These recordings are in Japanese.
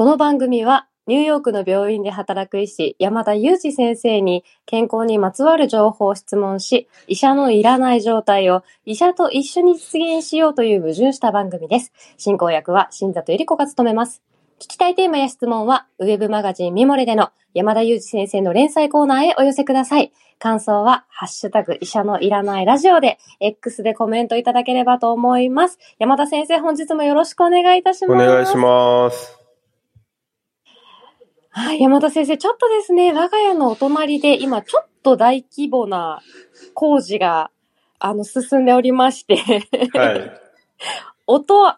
この番組は、ニューヨークの病院で働く医師、山田裕二先生に健康にまつわる情報を質問し、医者のいらない状態を医者と一緒に実現しようという矛盾した番組です。進行役は新里ゆり子が務めます。聞きたいテーマや質問は、ウェブマガジンミモレでの山田裕二先生の連載コーナーへお寄せください。感想は、ハッシュタグ医者のいらないラジオで、X でコメントいただければと思います。山田先生、本日もよろしくお願いいたします。お願いします。はい、山田先生、ちょっとですね、我が家のお隣で今ちょっと大規模な工事が、あの、進んでおりまして、はい。音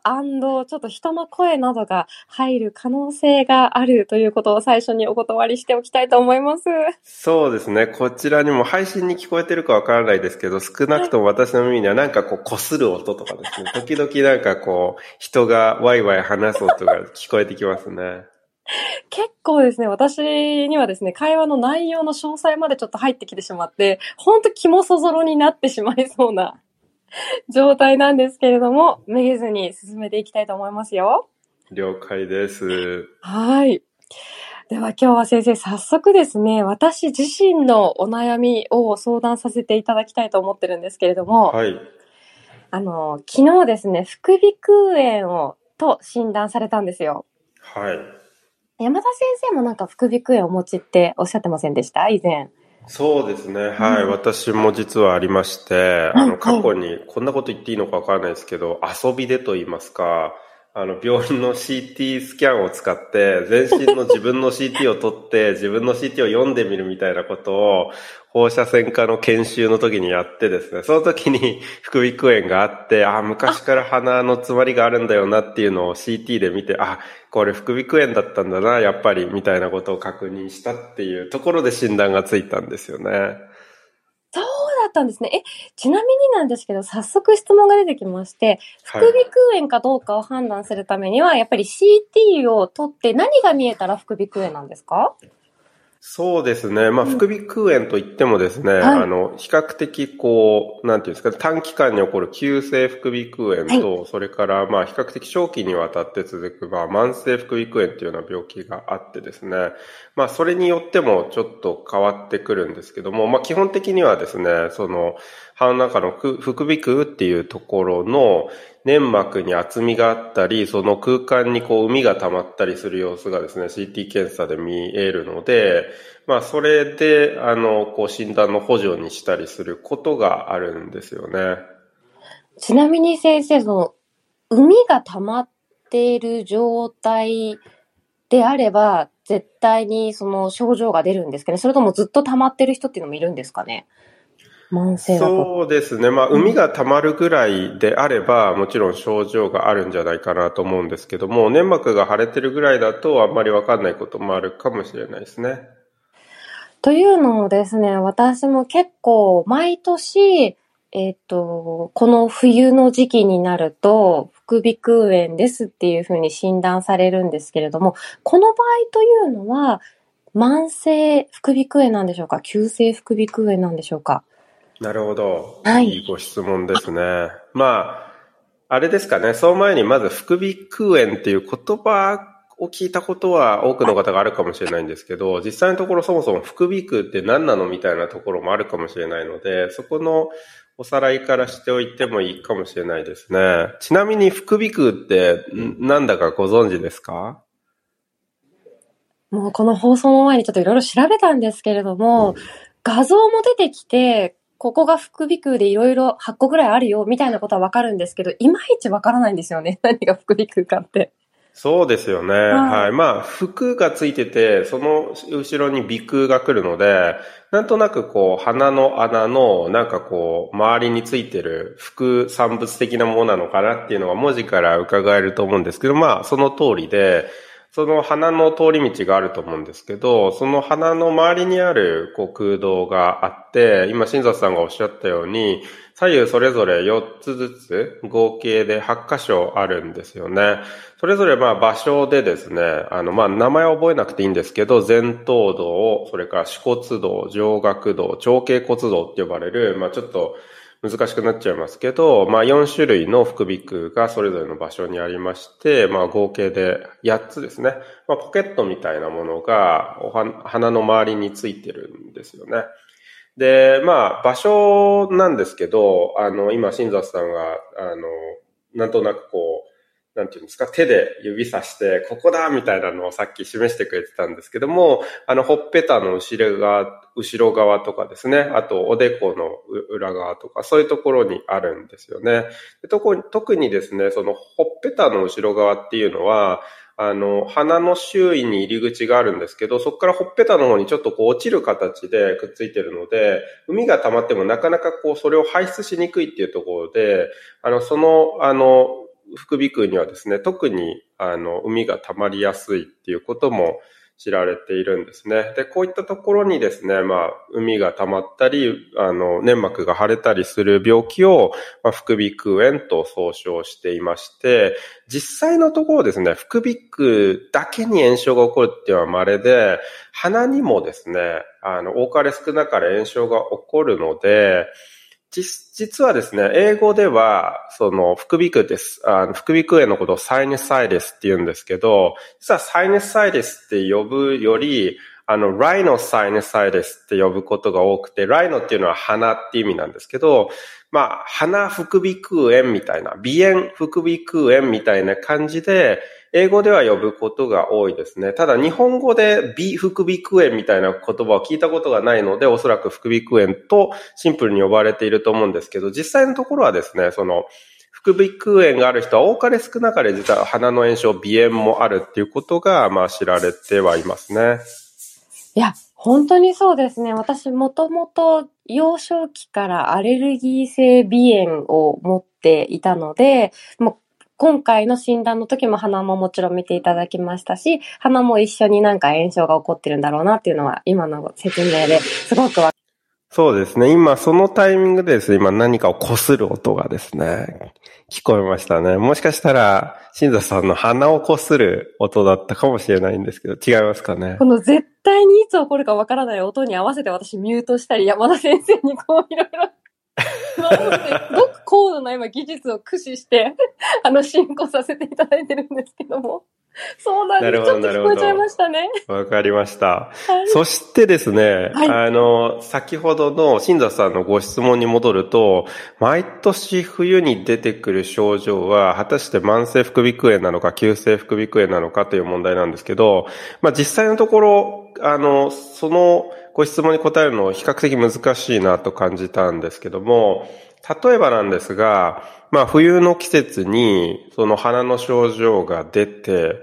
ちょっと人の声などが入る可能性があるということを最初にお断りしておきたいと思います。そうですね。こちらにも配信に聞こえてるかわからないですけど、少なくとも私の耳にはなんかこう、擦る音とかですね。時々なんかこう、人がワイワイ話す音が聞こえてきますね。結構ですね、私にはですね、会話の内容の詳細までちょっと入ってきてしまって、ほんと肝そぞろになってしまいそうな 状態なんですけれども、めげずに進めていきたいと思いますよ。了解です。はい。では今日は先生、早速ですね、私自身のお悩みを相談させていただきたいと思ってるんですけれども、はい。あの、昨日ですね、副鼻腔炎を、と診断されたんですよ。はい。山田先生もなんか副鼻腔炎をお持ちっておっしゃってませんでした？以前。そうですね。はい。うん私も実はありまして、あはいの、過去に、こんなこと言っていいのかわからないですけど、遊びでと言いますか、あの、病院の CT スキャンを使って、全身の自分の CT を取って、自分の CT を読んでみるみたいなことを、放射線科の研修の時にやってですね、その時に副鼻腔炎があって、あ、昔から鼻の詰まりがあるんだよなっていうのを CT で見て、あ、これ副鼻腔炎だったんだな、やっぱり、みたいなことを確認したっていうところで診断がついたんですよね。だったんですね。え、ちなみになんですけど、早速質問が出てきまして、副はい鼻腔炎かどうかを判断するためには、やっぱり CT を取って何が見えたら副鼻腔炎なんですか？そうですね。まあ、うん。副鼻腔炎といってもですね、はい。あの、比較的こう、なんていうんですか、短期間に起こる急性副鼻腔炎と、それから、まあ、比較的長期にわたって続く、まあ、慢性副鼻腔炎っていうような病気があってですね、まあ、それによってもちょっと変わってくるんですけども、まあ、基本的にはですね、その、鼻の中の副鼻腔っていうところの粘膜に厚みがあったり、その空間にこう海が溜まったりする様子がですね、CT 検査で見えるので、まあそれで、あの、こう診断の補助にしたりすることがあるんですよね。ちなみに先生、その、海が溜まっている状態であれば、絶対にその症状が出るんですかねそれともずっと溜まってる人っていうのもいるんですかね慢性だと。そうですね。まあ、海が溜まるぐらいであれば、もちろん症状があるんじゃないかなと思うんですけども、粘膜が腫れてるぐらいだとあんまりわかんないこともあるかもしれないですね。というのもですね、私も結構毎年、えっ、と、この冬の時期になると、副鼻腔炎ですっていうふうに診断されるんですけれども、この場合というのは、慢性副鼻腔炎なんでしょうか？急性副鼻腔炎なんでしょうか？なるほど。はいいいご質問ですね。まあ、あれですかね。その前にまず副鼻腔炎っていう言葉を聞いたことは多くの方があるかもしれないんですけど、実際のところそもそも副鼻腔って何なのみたいなところもあるかもしれないので、そこのおさらいからしておいてもいいかもしれないですね。ちなみに副鼻腔ってんなんだかご存知ですか？もうこの放送の前にちょっといろいろ調べたんですけれども、画像も出てきて、ここが副鼻腔でいろいろ8個ぐらいあるよ、みたいなことはわかるんですけど、いまいちわからないんですよね。何が副鼻腔かって。そうですよね。いはい。まあ、服がついてて、その後ろに鼻腔が来るので、なんとなくこう、鼻の穴の、なんかこう、周りについてる副産物的なものなのかなっていうのが文字から伺えると思うんですけど、まあ、その通りで、その鼻の通り道があると思うんですけど、その鼻の周りにあるこう空洞があって、今、新里さんがおっしゃったように、左右それぞれ4つずつ合計で8箇所あるんですよね。それぞれまあ場所でですね、あのまあ名前は覚えなくていいんですけど、前頭洞、それから歯骨洞、上顎洞、長頸骨洞って呼ばれる、まあちょっと難しくなっちゃいますけど、まあ4種類の副鼻腔がそれぞれの場所にありまして、まあ合計で8つですね。まあポケットみたいなものが鼻の周りについてるんですよね。で、まあ場所なんですけど、あの、今、新座さんが、あの、なんとなくこう、なんていうんですか、手で指さして、ここだみたいなのをさっき示してくれてたんですけども、あの、ほっぺたの後ろ側、後ろ側とかですね、あとおでこの裏側とか、そういうところにあるんですよね。で特にですね、そのほっぺたの後ろ側っていうのは、あの、鼻の周囲に入り口があるんですけど、そこからほっぺたの方にちょっとこう落ちる形でくっついてるので、海が溜まってもなかなかこうそれを排出しにくいっていうところで、あの、その、あの、副鼻腔にはですね、特に、あの、海が溜まりやすいっていうことも知られているんですね。で、こういったところにですね、まあ、海が溜まったり、あの、粘膜が腫れたりする病気を、まあ、副鼻腔炎と総称していまして、実際のところですね、副鼻腔だけに炎症が起こるっていうのは稀で、鼻にもですね、あの、多かれ少なかれ炎症が起こるので、実はですね、英語では、その、副鼻腔です。あの副鼻腔炎のことをサイネスサイレスって言うんですけど、実はサイネスサイレスって呼ぶより、あの、ライノサイネスサイレスって呼ぶことが多くて、ライノっていうのは鼻って意味なんですけど、まあ、鼻副鼻腔炎みたいな、鼻炎副鼻腔炎みたいな感じで、英語では呼ぶことが多いですね。ただ日本語で鼻副鼻腔炎みたいな言葉を聞いたことがないので、おそらく副鼻腔炎とシンプルに呼ばれていると思うんですけど、実際のところはですね、その、副鼻腔炎がある人は多かれ少なかれ実は鼻の炎症、鼻炎もあるっていうことが、まあ知られてはいますね。いや、本当にそうですね。私もともと幼少期からアレルギー性鼻炎を持っていたので、もう今回の診断の時も鼻ももちろん見ていただきましたし、鼻も一緒になんか炎症が起こってるんだろうなっていうのは今の説明ですごくわそうですね。今、そのタイミングでですね、今何かを擦る音がですね、聞こえましたね。もしかしたら、新座さんの鼻を擦る音だったかもしれないんですけど、違いますかね？この絶対にいつ起こるかわからない音に合わせて私ミュートしたり、山田先生にこういろいろすごく高度な今技術を駆使して、あの、進行させていただいてるんですけども。そうなんです。ちょっと聞こえちゃいましたね。わかりました。はい、そしてですね、はい、あの、先ほどの新座さんのご質問に戻ると、毎年冬に出てくる症状は、果たして慢性副鼻腔炎なのか、急性副鼻腔炎なのかという問題なんですけど、まあ実際のところ、あの、そのご質問に答えるのを比較的難しいなと感じたんですけども、例えばなんですが、まあ冬の季節にその鼻の症状が出て、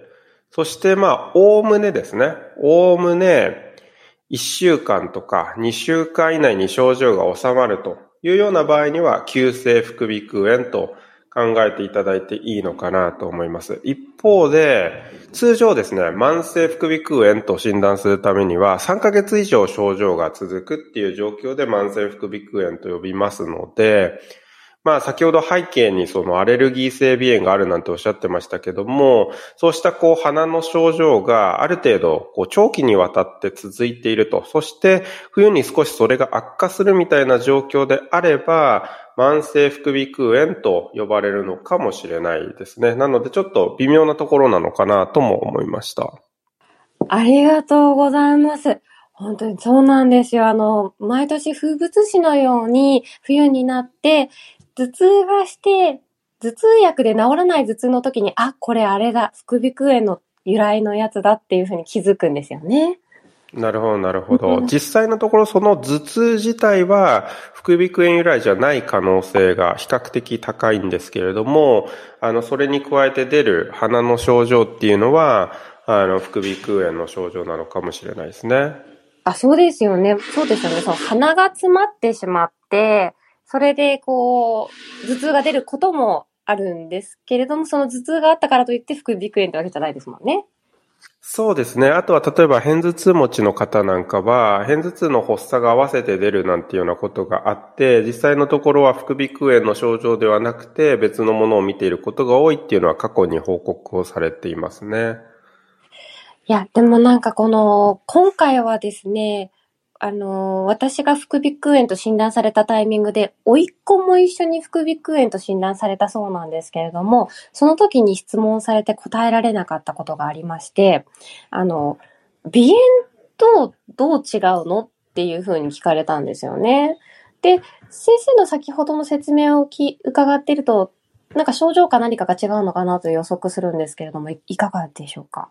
そしてまあおおむねですね、おおむね1週間とか2週間以内に症状が収まるというような場合には急性副鼻腔炎と考えていただいていいのかなと思います。一方で、通常ですね、慢性副鼻腔炎と診断するためには、3ヶ月以上症状が続くっていう状況で慢性副鼻腔炎と呼びますので、まあ先ほど背景にそのアレルギー性鼻炎があるなんておっしゃってましたけども、そうしたこう鼻の症状がある程度こう長期にわたって続いていると、そして冬に少しそれが悪化するみたいな状況であれば、慢性副鼻腔炎と呼ばれるのかもしれないですね。なのでちょっと微妙なところなのかなとも思いました。ありがとうございます。本当にそうなんですよ。あの、毎年風物詩のように冬になって、頭痛がして、頭痛薬で治らない頭痛の時に、あ、これあれだ、副鼻腔炎の由来のやつだっていうふうに気づくんですよね。なるほど、なるほど。実際のところ、その頭痛自体は、副鼻腔炎由来じゃない可能性が比較的高いんですけれども、あの、それに加えて出る鼻の症状っていうのは、あの、副鼻腔炎の症状なのかもしれないですね。あ、そうですよね。そうですよね。その鼻が詰まってしまって、それで、こう、頭痛が出ることもあるんですけれども、その頭痛があったからといって副鼻腔炎ってわけじゃないですもんね。そうですね。あとは例えば片頭痛持ちの方なんかは、片頭痛の発作が合わせて出るなんていうようなことがあって、実際のところは副鼻腔炎の症状ではなくて別のものを見ていることが多いっていうのは過去に報告をされていますね。いや、でもなんかこの、今回はですね、あのー私が副鼻腔炎と診断されたタイミングで、甥っ子も一緒に副鼻腔炎と診断されたそうなんですけれども、その時に質問されて答えられなかったことがありまして、あの、鼻炎とどう違うのっていうふうに聞かれたんですよね。で、先生の先ほどの説明をき伺っていると、なんか症状か何かが違うのかなと予測するんですけれども、いいかがでしょうか？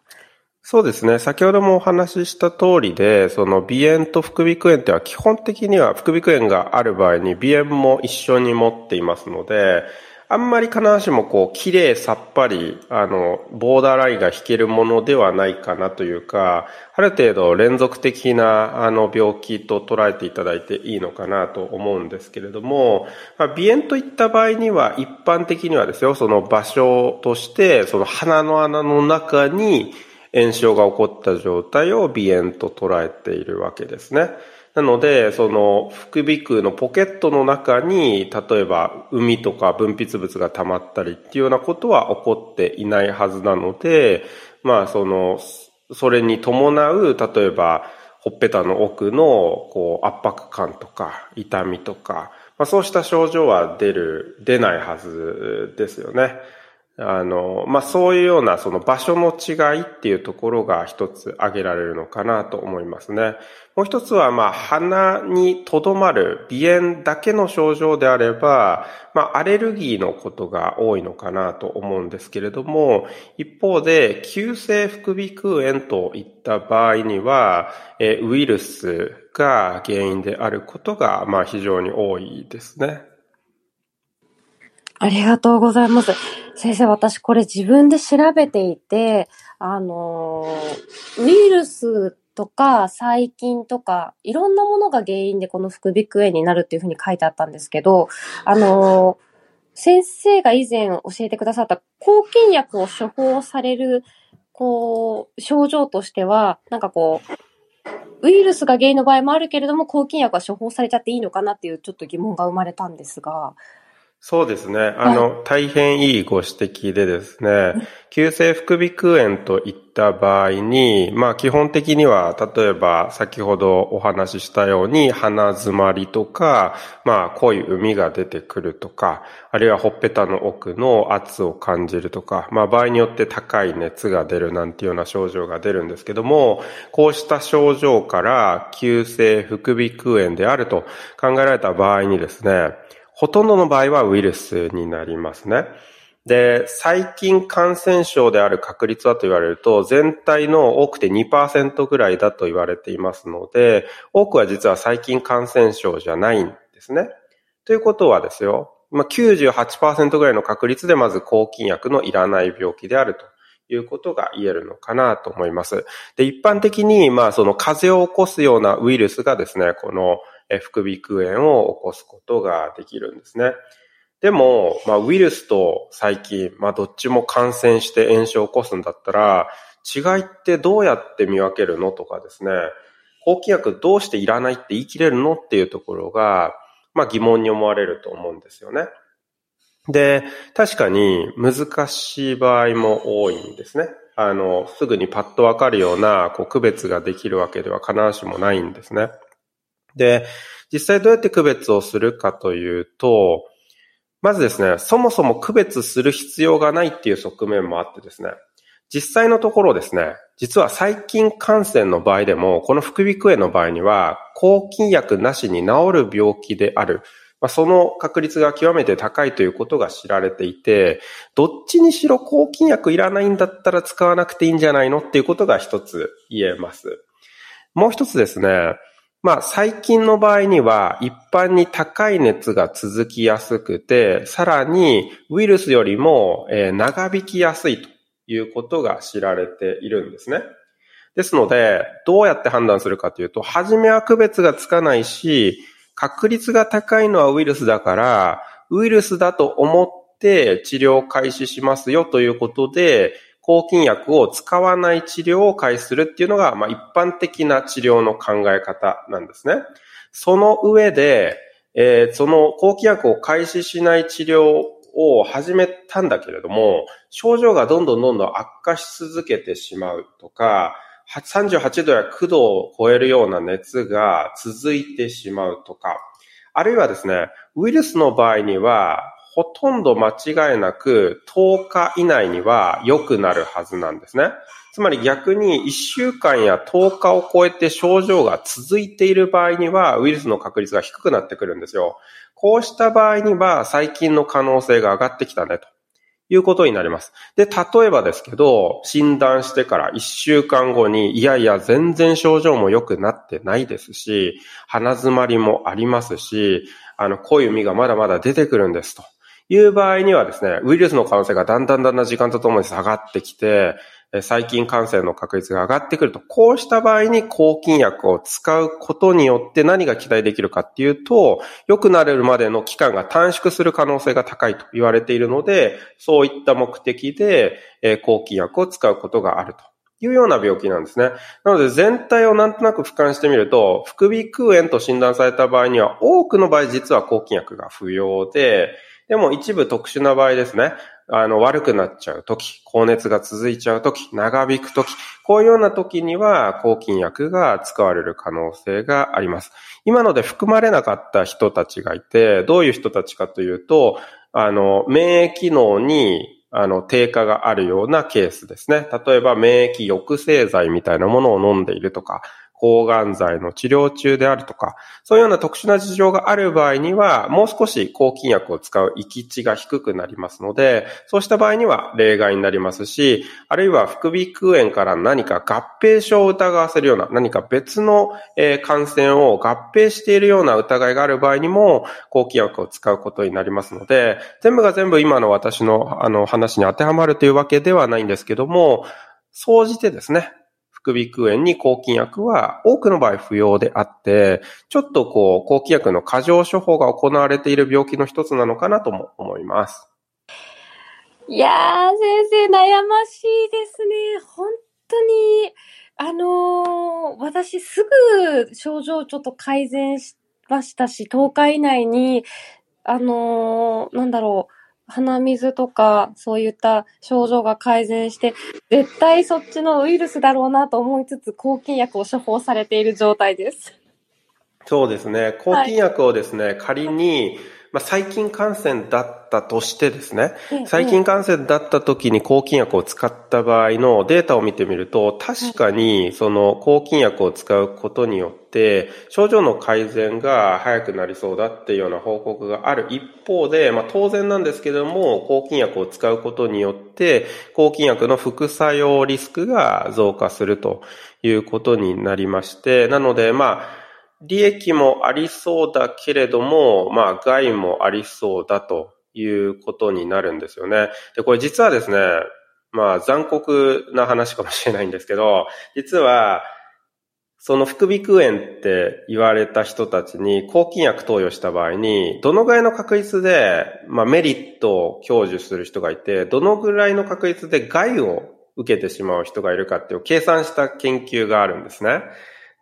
そうですね。先ほどもお話しした通りで、その鼻炎と副鼻腔炎っては基本的には副鼻腔炎がある場合に鼻炎も一緒に持っていますので、あんまり必ずしもこう、綺麗さっぱり、あの、ボーダーラインが引けるものではないかなというか、ある程度連続的な、あの、病気と捉えていただいていいのかなと思うんですけれども、まあ、鼻炎といった場合には、一般的にはですよ、その場所として、その鼻の穴の中に、炎症が起こった状態を鼻炎と捉えているわけですね。なので、その副鼻腔のポケットの中に、例えば海とか分泌物が溜まったりっていうようなことは起こっていないはずなので、まあその、それに伴う、例えば、ほっぺたの奥のこう圧迫感とか痛みとか、まあ、そうした症状は出る、出ないはずですよね。あの、まあ、そういうようなその場所の違いっていうところが一つ挙げられるのかなと思いますね。もう一つは、まあ、鼻にとどまる鼻炎だけの症状であれば、まあ、アレルギーのことが多いのかなと思うんですけれども、一方で、急性副鼻腔炎といった場合には、えウイルスが原因であることが、まあ、非常に多いですね。ありがとうございます。先生、私これ自分で調べていて、あのウイルスとか細菌とか、いろんなものが原因でこの副鼻腔炎になるっていうふうに書いてあったんですけど、あの先生が以前教えてくださった抗菌薬を処方される、こう、症状としては、なんかこう、ウイルスが原因の場合もあるけれども、抗菌薬は処方されちゃっていいのかなっていうちょっと疑問が生まれたんですが、そうですね。あの、大変いいご指摘でですね、急性副鼻腔炎といった場合に、まあ基本的には、例えば先ほどお話ししたように鼻詰まりとか、まあ濃い海が出てくるとか、あるいはほっぺたの奥の圧を感じるとか、まあ場合によって高い熱が出るなんていうような症状が出るんですけども、こうした症状から急性副鼻腔炎であると考えられた場合にですね、ほとんどの場合はウイルスになりますね。で、細菌感染症である確率はと言われると、全体の多くて2%ぐらいだと言われていますので、多くは実は細菌感染症じゃないんですね。ということはですよ、まあ、98%ぐらいの確率でまず抗菌薬のいらない病気であると。いうことが言えるのかなと思います。で、一般的に、まあ、その風邪を起こすようなウイルスがですね、この副鼻腔炎を起こすことができるんですね。でも、まあ、ウイルスと細菌、まあ、どっちも感染して炎症を起こすんだったら、違いってどうやって見分けるのとかですね、抗菌薬どうしていらないって言い切れるのっていうところが、まあ、疑問に思われると思うんですよね。で、確かに難しい場合も多いんですね。あの、すぐにパッとわかるような、こう、区別ができるわけでは必ずしもないんですね。で、実際どうやって区別をするかというと、まずですね、そもそも区別する必要がないっていう側面もあってですね、実際のところですね、実は細菌感染の場合でも、この副鼻腔炎の場合には、抗菌薬なしに治る病気である。まあ、その確率が極めて高いということが知られていて、どっちにしろ抗菌薬いらないんだったら使わなくていいんじゃないのっていうことが一つ言えます。もう一つですね、まあ、細菌の場合には、一般に高い熱が続きやすくて、さらにウイルスよりも、長引きやすいということが知られているんですね。ですので、どうやって判断するかというと、初めは区別がつかないし、確率が高いのはウイルスだから、ウイルスだと思って治療を開始しますよということで、抗菌薬を使わない治療を開始するっていうのが、まあ、一般的な治療の考え方なんですね。その上で、えーその抗菌薬を開始しない治療を始めたんだけれども、症状がどんどんどんどん悪化し続けてしまうとか、38度や9度を超えるような熱が続いてしまうとか、あるいはですね、ウイルスの場合には、ほとんど間違いなく10日以内には良くなるはずなんですね。つまり逆に1週間や10日を超えて症状が続いている場合にはウイルスの確率が低くなってくるんですよ。こうした場合には細菌の可能性が上がってきたねと。いうことになります。で、例えばですけど、診断してから1週間後に、いやいや、全然症状も良くなってないですし、鼻詰まりもありますし、あの、濃い海がまだまだ出てくるんですと。いう場合にはですね、ウイルスの可能性がだんだんだんだん時間とともに下がってきて、細菌感染の確率が上がってくると、こうした場合に抗菌薬を使うことによって何が期待できるかっていうと、良くなれるまでの期間が短縮する可能性が高いと言われているので、そういった目的で抗菌薬を使うことがあると。いうような病気なんですね。なので全体をなんとなく俯瞰してみると、副鼻腔炎と診断された場合には、多くの場合実は抗菌薬が不要で、でも一部特殊な場合ですね。あの、悪くなっちゃうとき、高熱が続いちゃうとき、長引くとき、こういうようなときには抗菌薬が使われる可能性があります。今ので含まれなかった人たちがいて、どういう人たちかというと、あの、免疫機能にあの、低下があるようなケースですね。例えば、免疫抑制剤みたいなものを飲んでいるとか、抗がん剤の治療中であるとか、そういうような特殊な事情がある場合には、もう少し抗菌薬を使う域地が低くなりますので、そうした場合には例外になりますし、あるいは副鼻腔炎から何か合併症を疑わせるような、何か別の感染を合併しているような疑いがある場合にも、抗菌薬を使うことになりますので、全部が全部今の私のあの話に当てはまるというわけではないんですけども、総じてですね、副鼻腔炎に抗菌薬は多くの場合不要であって、ちょっとこう、抗菌薬の過剰処方が行われている病気の一つなのかなとも思います。いやー、先生悩ましいですね。本当に、あのー、私すぐ症状ちょっと改善しましたし、10日以内に、あのー、なんだろう、鼻水とか、そういった症状が改善して、絶対そっちのウイルスだろうなと思いつつ、抗菌薬を処方されている状態です。そうですね。抗菌薬をですね、はい、仮に、まあ、細菌感染だったとしてですね、細菌感染だった時に抗菌薬を使った場合のデータを見てみると、確かにその抗菌薬を使うことによって、症状の改善が早くなりそうだっていうような報告がある。一方で、まあ、当然なんですけども、抗菌薬を使うことによって、抗菌薬の副作用リスクが増加するということになりまして、なので、まあ、利益もありそうだけれども、まあ害もありそうだということになるんですよね。で、これ実はですね、まあ残酷な話かもしれないんですけど、実は、その副鼻腔炎って言われた人たちに抗菌薬投与した場合に、どのぐらいの確率で、まあメリットを享受する人がいて、どのぐらいの確率で害を受けてしまう人がいるかっていう計算した研究があるんですね。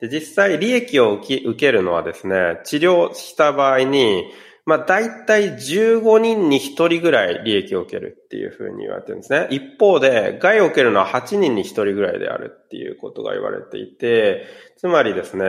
で、実際利益を受けるのはですね、治療した場合に、まあ大体15人に1人ぐらい利益を受けるっていうふうに言われてるんですね。一方で、害を受けるのは8人に1人ぐらいであるっていうことが言われていて、つまりですね、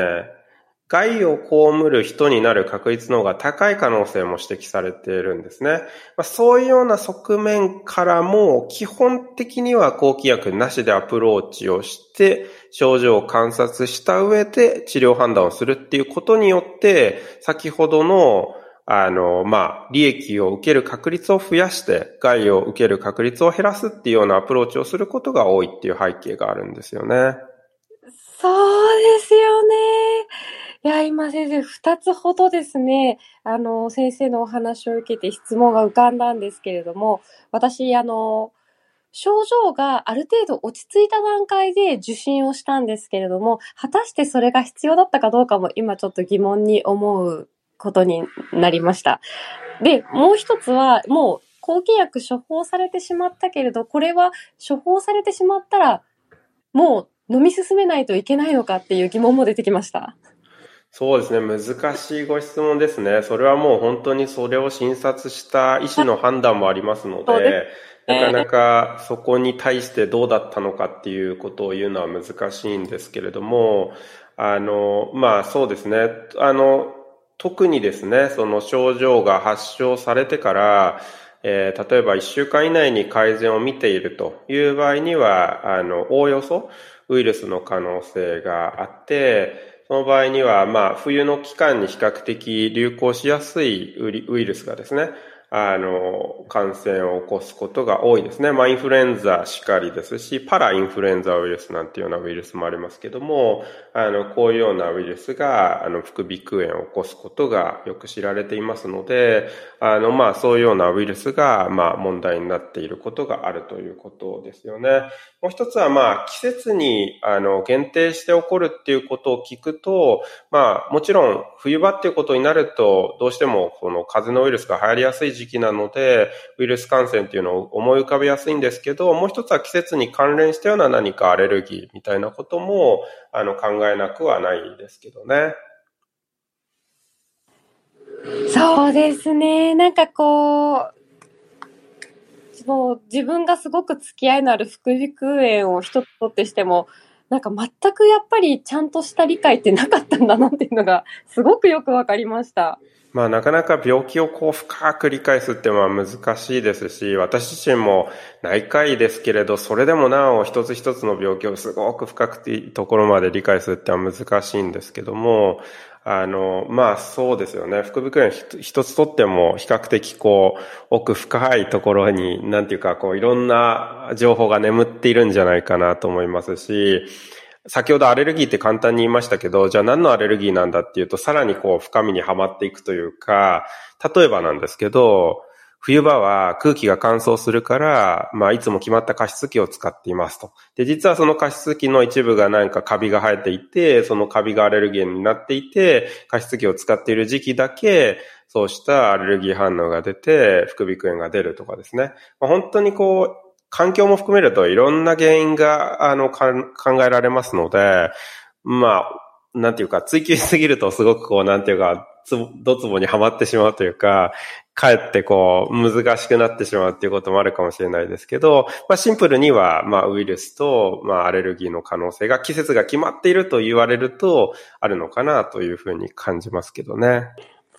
害を被る人になる確率の方が高い可能性も指摘されているんですね。まあ、そういうような側面からも、基本的には抗菌薬なしでアプローチをして、症状を観察した上で治療判断をするっていうことによって、先ほどのあの、まあ、利益を受ける確率を増やして、害を受ける確率を減らすっていうようなアプローチをすることが多いっていう背景があるんですよね。そうですよね。いや、今先生、二つほどですね、あの、先生のお話を受けて質問が浮かんだんですけれども、私、あの、症状がある程度落ち着いた段階で受診をしたんですけれども、果たしてそれが必要だったかどうかも今ちょっと疑問に思うことになりました。で、もう一つは、もう抗菌薬処方されてしまったけれど、これは処方されてしまったら、もう飲み進めないといけないのかっていう疑問も出てきました。そうですね。難しいご質問ですね。それはもう本当にそれを診察した医師の判断もありますので、なかなかそこに対してどうだったのかっていうことを言うのは難しいんですけれども、あの、まあそうですね。あの、特にですね、その症状が発症されてから、えー、例えば1週間以内に改善を見ているという場合には、あの、おおよそウイルスの可能性があって、その場合には、まあ、冬の期間に比較的流行しやすいウイルスがですね、あの、感染を起こすことが多いですね。まあ、インフルエンザしかりですし、パラインフルエンザウイルスなんていうようなウイルスもありますけども、あの、こういうようなウイルスが、あの、副鼻腔炎を起こすことがよく知られていますので、あの、まあ、そういうようなウイルスが、まあ、問題になっていることがあるということですよね。もう一つは、まあ、季節に、あの、限定して起こるっていうことを聞くと、まあ、もちろん、冬場っていうことになると、どうしても、この風邪のウイルスが流行りやすい時期なので、ウイルス感染っていうのを思い浮かべやすいんですけど、もう一つは季節に関連したような何かアレルギーみたいなことも、あの、考えなくはないですけどね。そうですね。なんかこう、もう自分がすごく付き合いのある副鼻腔炎を一つとってしても、なんか全くやっぱりちゃんとした理解ってなかったんだなっていうのがすごくよくわかりました。まあなかなか病気をこう深く理解するってのは難しいですし、私自身も内科医ですけれど、それでもなお一つ一つの病気をすごく深くていいところまで理解するってのは難しいんですけども、あの、まあそうですよね。副鼻腔炎一つとっても比較的こう、奥深いところに、なんていうかこう、いろんな情報が眠っているんじゃないかなと思いますし、先ほどアレルギーって簡単に言いましたけど、じゃあ何のアレルギーなんだっていうと、さらにこう深みにはまっていくというか、例えばなんですけど、冬場は空気が乾燥するから、まあ、いつも決まった加湿器を使っていますと。で、実はその加湿器の一部がなんかカビが生えていて、そのカビがアレルゲンになっていて、加湿器を使っている時期だけ、そうしたアレルギー反応が出て、副鼻腔炎が出るとかですね。まあ、本当にこう、環境も含めるといろんな原因が、あの、考えられますので、まあ、なんていうか、追求しすぎるとすごくこう、なんていうか、つどつぼにはまってしまうというか、かえってこう、難しくなってしまうっていうこともあるかもしれないですけど、まあシンプルには、まあウイルスと、まあアレルギーの可能性が季節が決まっていると言われると、あるのかなというふうに感じますけどね。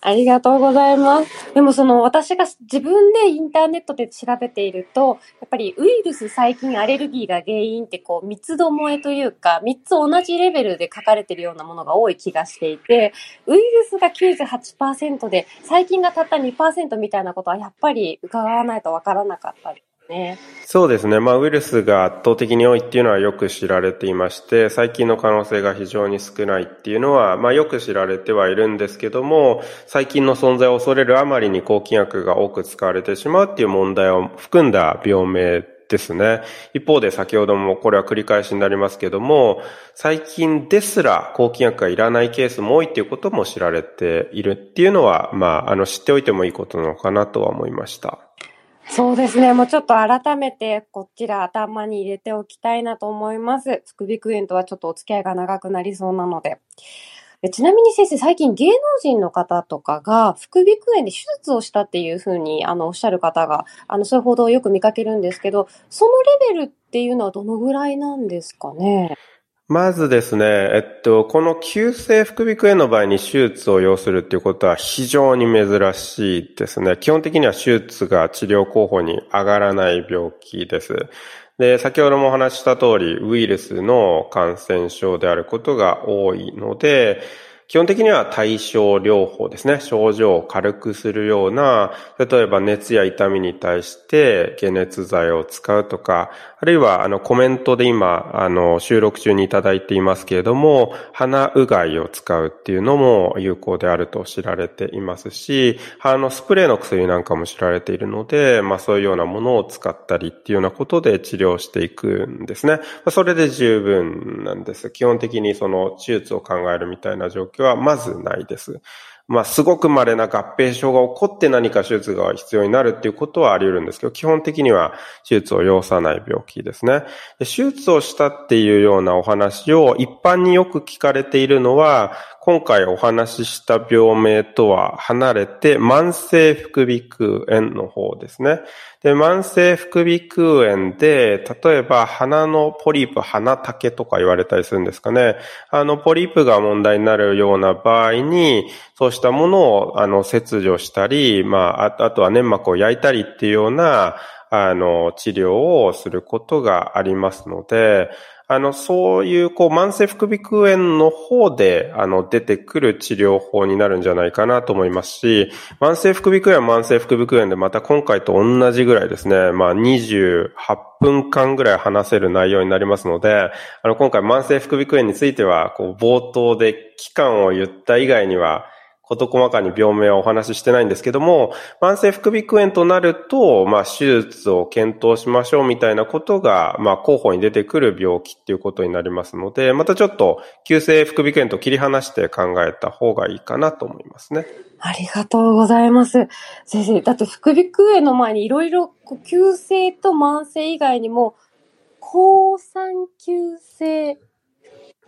ありがとうございます。でもその私が自分でインターネットで調べていると、やっぱりウイルス、細菌、アレルギーが原因ってこう三つどもえというか、三つ同じレベルで書かれているようなものが多い気がしていて、ウイルスが98%で細菌がたった2%みたいなことはやっぱり伺わないとわからなかったね。そうですね。まあ、ウイルスが圧倒的に多いっていうのはよく知られていまして、細菌の可能性が非常に少ないっていうのは、まあ、よく知られてはいるんですけども、細菌の存在を恐れるあまりに抗菌薬が多く使われてしまうっていう問題を含んだ病名ですね。一方で先ほどもこれは繰り返しになりますけども、最近ですら抗菌薬がいらないケースも多いっていうことも知られているっていうのは、まあ、あの、知っておいてもいいことなのかなとは思いました。そうですね。もうちょっと改めてこちら頭に入れておきたいなと思います。副鼻腔炎とはちょっとお付き合いが長くなりそうなので。ちなみに先生、最近芸能人の方とかが副鼻腔炎で手術をしたっていうふうにあのおっしゃる方が、あのそういう報道をよく見かけるんですけど、そのレベルっていうのはどのぐらいなんですかね？まずですね、えっと、この急性副鼻腔炎の場合に手術を要するっていうことは非常に珍しいですね。基本的には手術が治療候補に上がらない病気です。で、先ほどもお話しした通り、ウイルスの感染症であることが多いので、基本的には対症療法ですね。症状を軽くするような、例えば熱や痛みに対して解熱剤を使うとか、あるいはあのコメントで今、あの収録中にいただいていますけれども、鼻うがいを使うっていうのも有効であると知られていますし、鼻のスプレーの薬なんかも知られているので、まあそういうようなものを使ったりっていうようなことで治療していくんですね。それで十分なんです。基本的にその手術を考えるみたいな状況はまずないです。まあ、すごく稀な合併症が起こって何か手術が必要になるっていうことはあり得るんですけど、基本的には手術を要さない病気ですね。手術をしたっていうようなお話を一般によく聞かれているのは、今回お話しした病名とは離れて、慢性副鼻腔炎の方ですね。で、慢性副鼻腔炎で、例えば鼻のポリープ、鼻竹とか言われたりするんですかね。あの、ポリープが問題になるような場合に、そうしたものを、あの、切除したり、まあ、あとは粘膜を焼いたりっていうような、あの、治療をすることがありますので、あの、そういう、こう、慢性副鼻腔炎の方で、あの、出てくる治療法になるんじゃないかなと思いますし、慢性副鼻腔炎は慢性副鼻腔炎で、また今回と同じぐらいですね、まあ、28分間ぐらい話せる内容になりますので、あの、今回慢性副鼻腔炎については、こう、冒頭で期間を言った以外には、事細かに病名はお話ししてないんですけども、慢性副鼻腔炎となると、まあ、手術を検討しましょうみたいなことが、まあ、候補に出てくる病気っていうことになりますので、またちょっと、急性副鼻腔炎と切り離して考えた方がいいかなと思いますね。ありがとうございます。先生、だって副鼻腔炎の前にいろいろ、急性と慢性以外にも、抗酸急性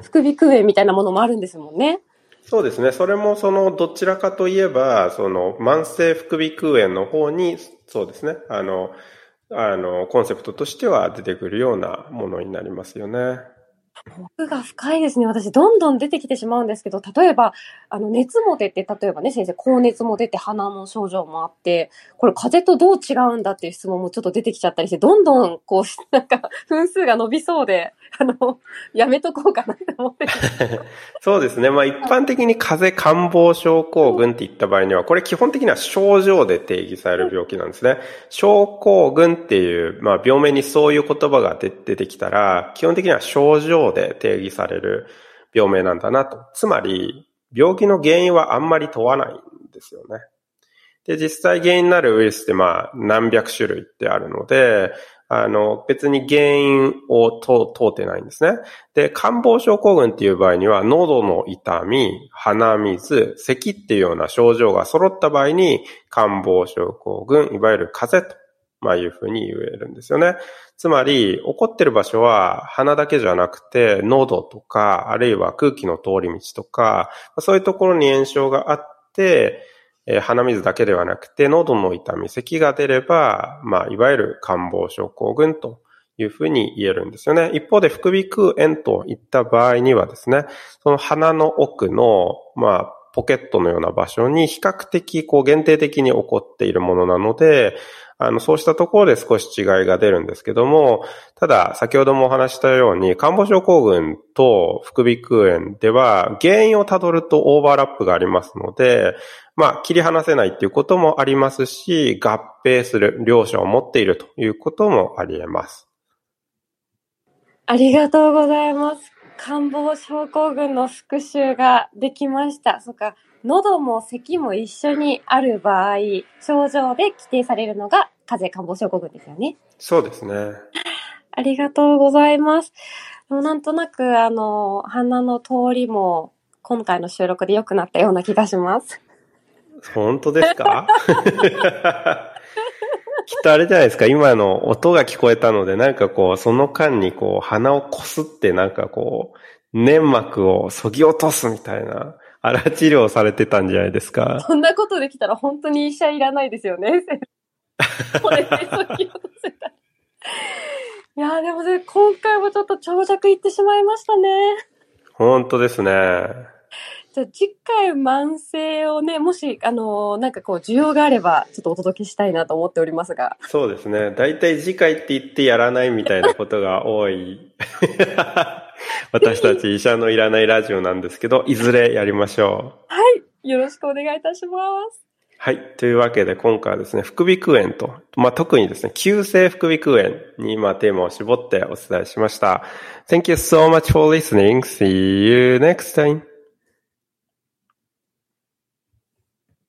副鼻腔炎みたいなものもあるんですもんね。そうですね。それもそのどちらかといえば、その慢性副鼻腔炎の方に、そうですね。あの、あの、コンセプトとしては出てくるようなものになりますよね。奥が深いですね。私、どんどん出てきてしまうんですけど、例えば、あの、熱も出て、例えばね、先生、高熱も出て、鼻の症状もあって、これ、風邪とどう違うんだっていう質問もちょっと出てきちゃったりして、どんどん、こう、なんか、分数が伸びそうで、あの、やめとこうかなって思って そうですね。まあ、一般的に風邪感冒症候群って言った場合には、これ基本的には症状で定義される病気なんですね。症候群っていう、まあ、病名にそういう言葉が出てきたら、基本的には症状で定義される病名なんだなと。つまり、病気の原因はあんまり問わないんですよね。で、実際原因になるウイルスってまあ何百種類ってあるので、あの、別に原因を通ってないんですね。で、感冒症候群っていう場合には、喉の痛み、鼻水、咳っていうような症状が揃った場合に、感冒症候群、いわゆる風邪とまあいうふうに言えるんですよね。つまり、起こってる場所は鼻だけじゃなくて、喉とか、あるいは空気の通り道とか、そういうところに炎症があって、えー、鼻水だけではなくて、喉の痛み、咳が出れば、まあ、いわゆる感冒症候群というふうに言えるんですよね。一方で、副鼻腔炎といった場合にはですね、その鼻の奥の、まあ、ポケットのような場所に比較的こう限定的に起こっているものなので、あの、そうしたところで少し違いが出るんですけども、ただ、先ほどもお話したように、感冒症候群と副鼻腔炎では、原因をたどるとオーバーラップがありますので、まあ、切り離せないっていうこともありますし、合併する、両者を持っているということもあり得ます。ありがとうございます。感冒症候群の復習ができました。そっか。喉も咳も一緒にある場合、症状で規定されるのが風邪感冒症候群ですよね。そうですね。ありがとうございます。なんとなく、あの、鼻の通りも今回の収録で良くなったような気がします。本当ですか？きっとあれじゃないですか、今の音が聞こえたので、なんかこう、その間にこう、鼻をこすってなんかこう、粘膜を削ぎ落とすみたいなあら治療されてたんじゃないですか。そんなことできたら本当に医者いらないですよね。これでそぎ落とせた。いやでもね、今回もちょっと長尺いってしまいましたね。本当ですね。じゃあ次回慢性をね、もし、あのー、なんかこう需要があれば、ちょっとお届けしたいなと思っておりますが。そうですね。大体次回って言ってやらないみたいなことが多い。私たち医者のいらないラジオなんですけど、いずれやりましょう。はい。よろしくお願いいたします。はい。というわけで今回はですね、副鼻腔炎と、まあ、特にですね、急性副鼻腔炎に今テーマを絞ってお伝えしました。Thank you so much for listening. See you next time.